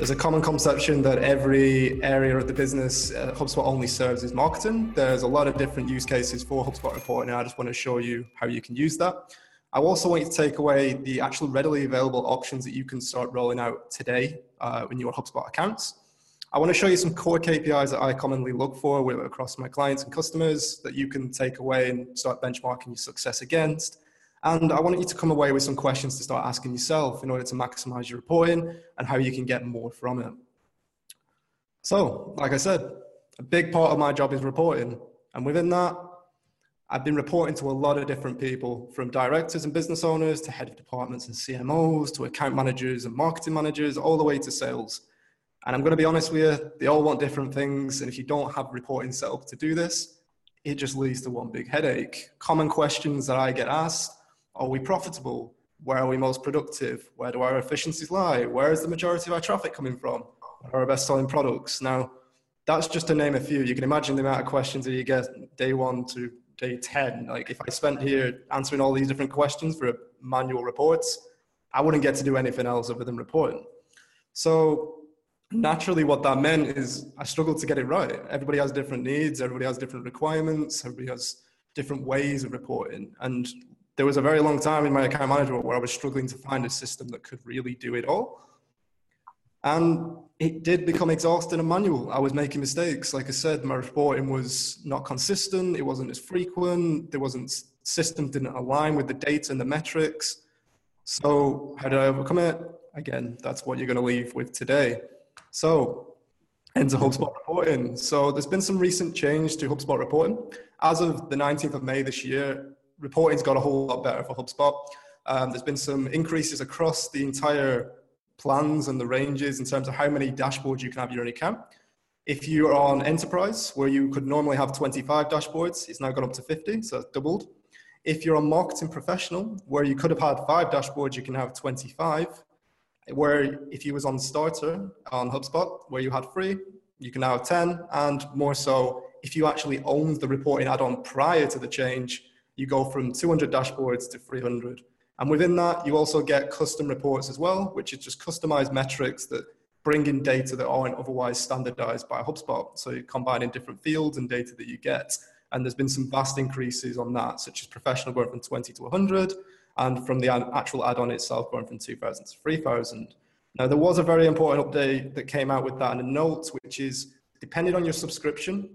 there's a common conception that every area of the business uh, HubSpot only serves as marketing. There's a lot of different use cases for HubSpot reporting, and I just want to show you how you can use that. I also want you to take away the actual readily available options that you can start rolling out today uh, in your HubSpot accounts. I want to show you some core KPIs that I commonly look for across my clients and customers that you can take away and start benchmarking your success against. And I want you to come away with some questions to start asking yourself in order to maximize your reporting and how you can get more from it. So, like I said, a big part of my job is reporting. And within that, I've been reporting to a lot of different people from directors and business owners to head of departments and CMOs to account managers and marketing managers, all the way to sales. And I'm going to be honest with you, they all want different things. And if you don't have reporting set up to do this, it just leads to one big headache. Common questions that I get asked are we profitable? Where are we most productive? Where do our efficiencies lie? Where is the majority of our traffic coming from? What are our best selling products? Now, that's just to name a few. You can imagine the amount of questions that you get day one to day 10. Like if I spent here answering all these different questions for manual reports, I wouldn't get to do anything else other than reporting. So naturally what that meant is I struggled to get it right. Everybody has different needs, everybody has different requirements, everybody has different ways of reporting. And there was a very long time in my account management where I was struggling to find a system that could really do it all. And it did become exhausting and manual. I was making mistakes. Like I said, my reporting was not consistent. It wasn't as frequent. There wasn't system didn't align with the data and the metrics. So how did I overcome it? Again, that's what you're going to leave with today. So into HubSpot reporting. So there's been some recent change to HubSpot reporting. As of the 19th of May this year, reporting's got a whole lot better for HubSpot. Um, there's been some increases across the entire plans and the ranges in terms of how many dashboards you can have in your account. If you're on enterprise, where you could normally have 25 dashboards, it's now gone up to 50, so it's doubled. If you're on marketing professional, where you could have had five dashboards, you can have 25 where if you was on starter on HubSpot, where you had three, you can now have 10. And more so, if you actually owned the reporting add-on prior to the change, you go from 200 dashboards to 300. And within that, you also get custom reports as well, which is just customized metrics that bring in data that aren't otherwise standardized by HubSpot. So you're combining different fields and data that you get. And there's been some vast increases on that, such as professional going from 20 to 100, and from the actual add-on itself going from 2000 to 3000. Now there was a very important update that came out with that in a note, which is depending on your subscription.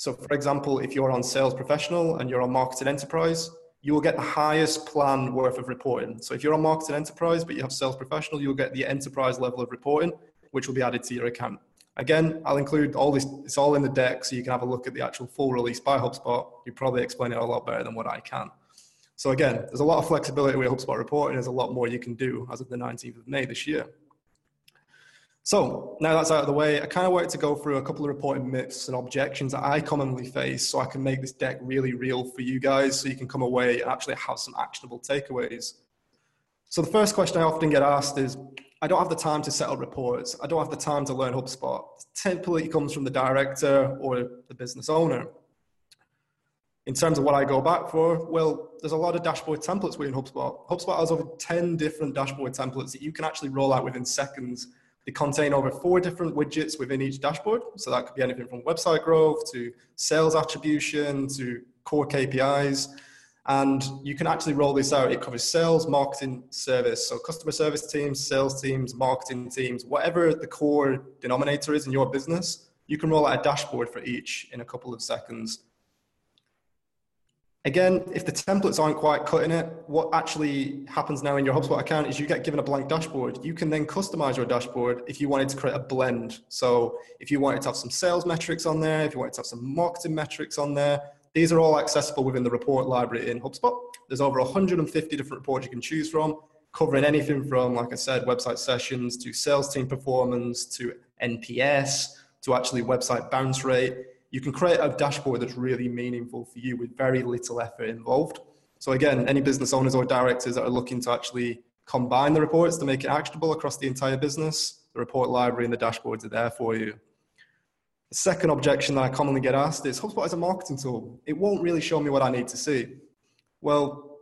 So for example, if you're on sales professional and you're on marketing enterprise, you will get the highest plan worth of reporting. So if you're on marketing enterprise, but you have sales professional, you'll get the enterprise level of reporting, which will be added to your account. Again, I'll include all this, it's all in the deck so you can have a look at the actual full release by HubSpot. You probably explain it a lot better than what I can. So again, there's a lot of flexibility with HubSpot reporting. There's a lot more you can do as of the 19th of May this year. So now that's out of the way, I kind of wanted to go through a couple of reporting myths and objections that I commonly face so I can make this deck really real for you guys so you can come away and actually have some actionable takeaways. So the first question I often get asked is, I don't have the time to set up reports. I don't have the time to learn HubSpot. Typically it comes from the director or the business owner. In terms of what I go back for, well, there's a lot of dashboard templates within HubSpot. HubSpot has over 10 different dashboard templates that you can actually roll out within seconds. They contain over four different widgets within each dashboard. So that could be anything from website growth to sales attribution to core KPIs. And you can actually roll this out. It covers sales, marketing, service. So customer service teams, sales teams, marketing teams, whatever the core denominator is in your business, you can roll out a dashboard for each in a couple of seconds. Again, if the templates aren't quite cutting it, what actually happens now in your HubSpot account is you get given a blank dashboard. You can then customize your dashboard if you wanted to create a blend. So if you wanted to have some sales metrics on there, if you wanted to have some marketing metrics on there, these are all accessible within the report library in HubSpot. There's over 150 different reports you can choose from, covering anything from, like I said, website sessions to sales team performance to NPS to actually website bounce rate you can create a dashboard that's really meaningful for you with very little effort involved. So again, any business owners or directors that are looking to actually combine the reports to make it actionable across the entire business, the report library and the dashboards are there for you. The second objection that I commonly get asked is HubSpot is a marketing tool. It won't really show me what I need to see. Well,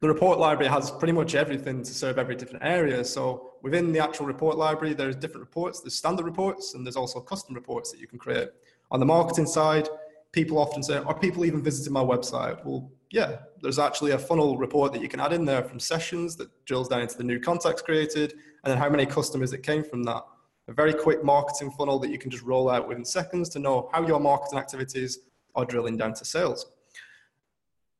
the report library has pretty much everything to serve every different area. So within the actual report library, there's different reports. There's standard reports and there's also custom reports that you can create. On the marketing side, people often say, are people even visiting my website? Well, yeah, there's actually a funnel report that you can add in there from sessions that drills down into the new contacts created and then how many customers that came from that. A very quick marketing funnel that you can just roll out within seconds to know how your marketing activities are drilling down to sales.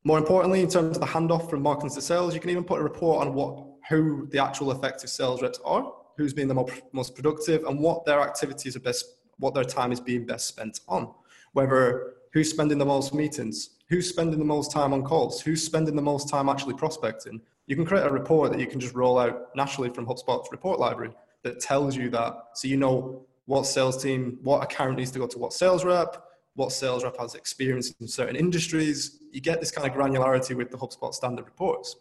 More importantly, in terms of the handoff from marketing to sales, you can even put a report on what who the actual effective sales reps are, who's been the most productive, and what their activities are best, what their time is being best spent on. Whether who's spending the most meetings, who's spending the most time on calls, who's spending the most time actually prospecting. You can create a report that you can just roll out naturally from HubSpot's report library that tells you that. So you know what sales team, what account needs to go to what sales rep, what sales rep has experience in certain industries. You get this kind of granularity with the HubSpot standard reports.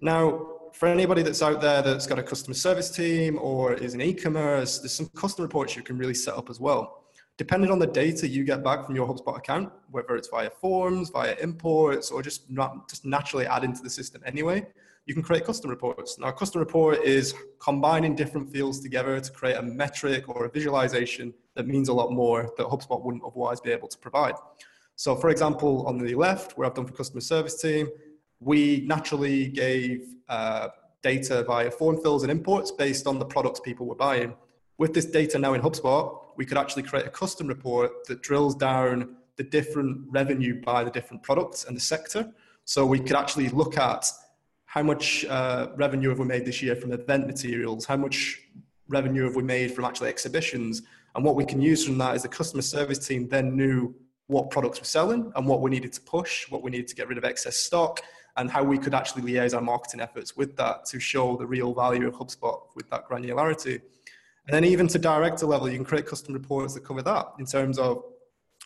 Now, for anybody that's out there that's got a customer service team or is in e-commerce, there's some custom reports you can really set up as well. Depending on the data you get back from your HubSpot account, whether it's via forms, via imports, or just not just naturally add into the system anyway, you can create custom reports. Now, a custom report is combining different fields together to create a metric or a visualization that means a lot more that HubSpot wouldn't otherwise be able to provide. So, for example, on the left, where I've done for customer service team, we naturally gave uh, data via form fills and imports based on the products people were buying. With this data now in HubSpot, we could actually create a custom report that drills down the different revenue by the different products and the sector. So we could actually look at how much uh, revenue have we made this year from event materials, how much revenue have we made from actually exhibitions, and what we can use from that is the customer service team then knew what products we're selling and what we needed to push, what we needed to get rid of excess stock, and how we could actually liaise our marketing efforts with that to show the real value of HubSpot with that granularity. And then even to director level, you can create custom reports that cover that in terms of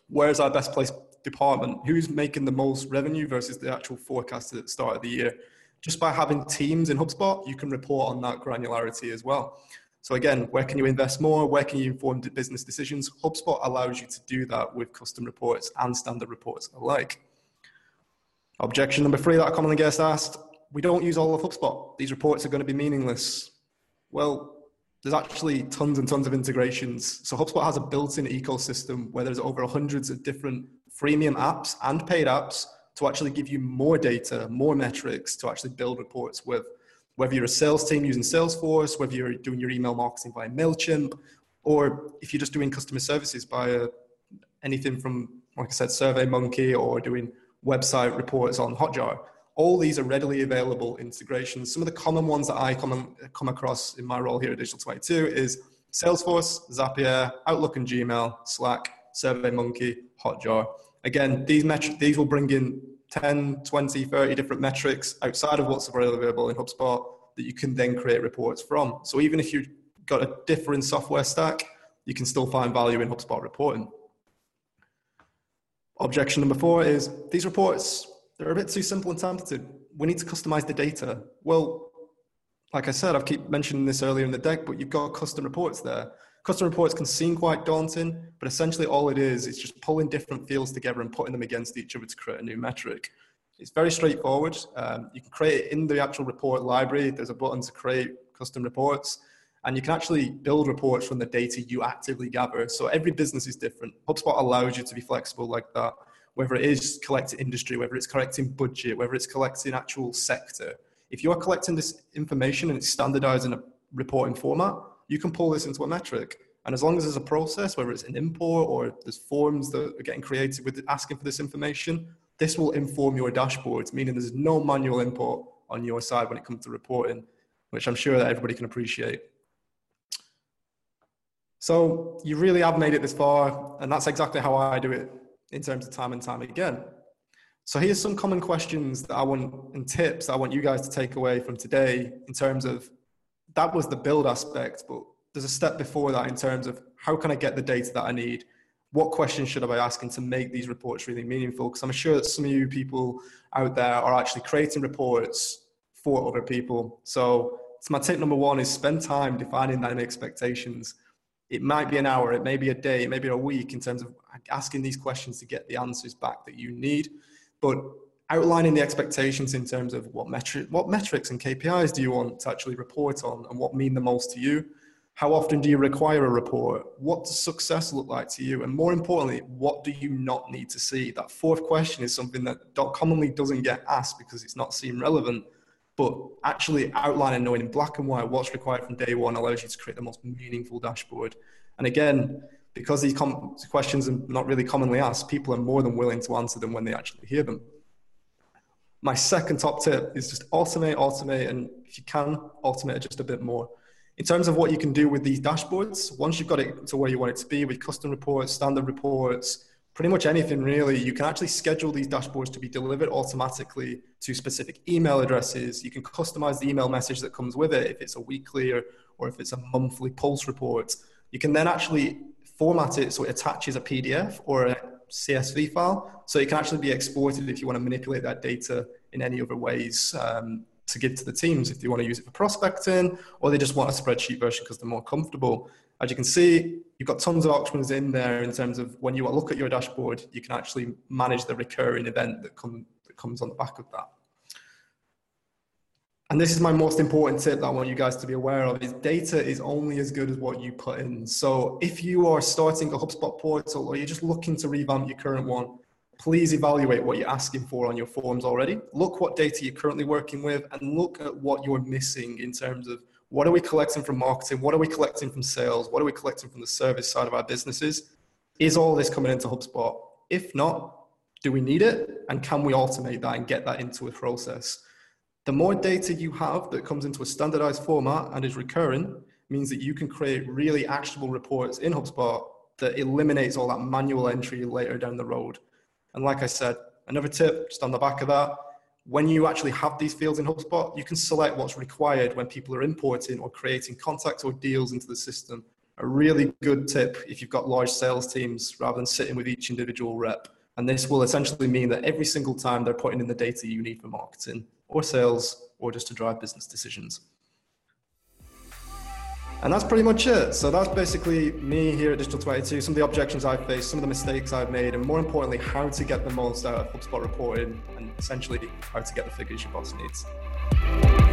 where's our best place department, who's making the most revenue versus the actual forecast at the start of the year. Just by having teams in HubSpot, you can report on that granularity as well. So again, where can you invest more? Where can you inform business decisions? HubSpot allows you to do that with custom reports and standard reports alike. Objection number three that I commonly get asked, we don't use all of HubSpot. These reports are going to be meaningless. Well, there's actually tons and tons of integrations. So HubSpot has a built-in ecosystem where there's over hundreds of different freemium apps and paid apps to actually give you more data, more metrics to actually build reports with. Whether you're a sales team using Salesforce, whether you're doing your email marketing via MailChimp, or if you're just doing customer services via anything from, like I said, SurveyMonkey or doing website reports on Hotjar all these are readily available integrations. Some of the common ones that I come, come across in my role here at Digital 22 is Salesforce, Zapier, Outlook and Gmail, Slack, SurveyMonkey, Hotjar. Again, these, metri- these will bring in 10, 20, 30 different metrics outside of what's available in HubSpot that you can then create reports from. So even if you've got a different software stack, you can still find value in HubSpot reporting. Objection number four is these reports they're a bit too simple and tentative. We need to customize the data. Well, like I said, I've keep mentioning this earlier in the deck, but you've got custom reports there. Custom reports can seem quite daunting, but essentially all it is is just pulling different fields together and putting them against each other to create a new metric. It's very straightforward. Um, you can create it in the actual report library. There's a button to create custom reports, and you can actually build reports from the data you actively gather. So every business is different. HubSpot allows you to be flexible like that whether it is collecting industry, whether it's collecting budget, whether it's collecting actual sector. If you're collecting this information and it's standardized in a reporting format, you can pull this into a metric. And as long as there's a process, whether it's an import or there's forms that are getting created with asking for this information, this will inform your dashboards, meaning there's no manual input on your side when it comes to reporting, which I'm sure that everybody can appreciate. So you really have made it this far, and that's exactly how I do it in terms of time and time again. So here's some common questions that I want and tips that I want you guys to take away from today in terms of that was the build aspect, but there's a step before that in terms of how can I get the data that I need? What questions should I be asking to make these reports really meaningful? Because I'm sure that some of you people out there are actually creating reports for other people. So, so my tip number one is spend time defining them expectations it might be an hour, it may be a day, it may be a week in terms of asking these questions to get the answers back that you need. But outlining the expectations in terms of what metric, what metrics and KPIs do you want to actually report on and what mean the most to you. How often do you require a report? What does success look like to you? And more importantly, what do you not need to see? That fourth question is something that commonly doesn't get asked because it's not seen relevant. But actually outlining knowing in black and white what's required from day one allows you to create the most meaningful dashboard. And again, because these com- questions are not really commonly asked, people are more than willing to answer them when they actually hear them. My second top tip is just automate, automate, and if you can, automate it just a bit more. In terms of what you can do with these dashboards, once you've got it to where you want it to be with custom reports, standard reports, pretty much anything really, you can actually schedule these dashboards to be delivered automatically to specific email addresses. You can customize the email message that comes with it if it's a weekly or, or if it's a monthly pulse report. You can then actually format it so it attaches a PDF or a CSV file. So it can actually be exported if you want to manipulate that data in any other ways um, to give to the teams if they want to use it for prospecting or they just want a spreadsheet version because they're more comfortable. As you can see, you've got tons of options in there in terms of when you look at your dashboard, you can actually manage the recurring event that, come, that comes on the back of that. And this is my most important tip that I want you guys to be aware of is data is only as good as what you put in. So if you are starting a HubSpot portal or you're just looking to revamp your current one, please evaluate what you're asking for on your forms already. Look what data you're currently working with and look at what you're missing in terms of what are we collecting from marketing? What are we collecting from sales? What are we collecting from the service side of our businesses? Is all this coming into HubSpot? If not, do we need it? And can we automate that and get that into a process? The more data you have that comes into a standardized format and is recurring means that you can create really actionable reports in HubSpot that eliminates all that manual entry later down the road. And like I said, another tip just on the back of that, when you actually have these fields in HubSpot, you can select what's required when people are importing or creating contacts or deals into the system. A really good tip if you've got large sales teams rather than sitting with each individual rep. And this will essentially mean that every single time they're putting in the data you need for marketing or sales or just to drive business decisions. And that's pretty much it. So that's basically me here at Digital 22, some of the objections I've faced, some of the mistakes I've made, and more importantly, how to get the most out of HubSpot reporting and essentially how to get the figures your boss needs.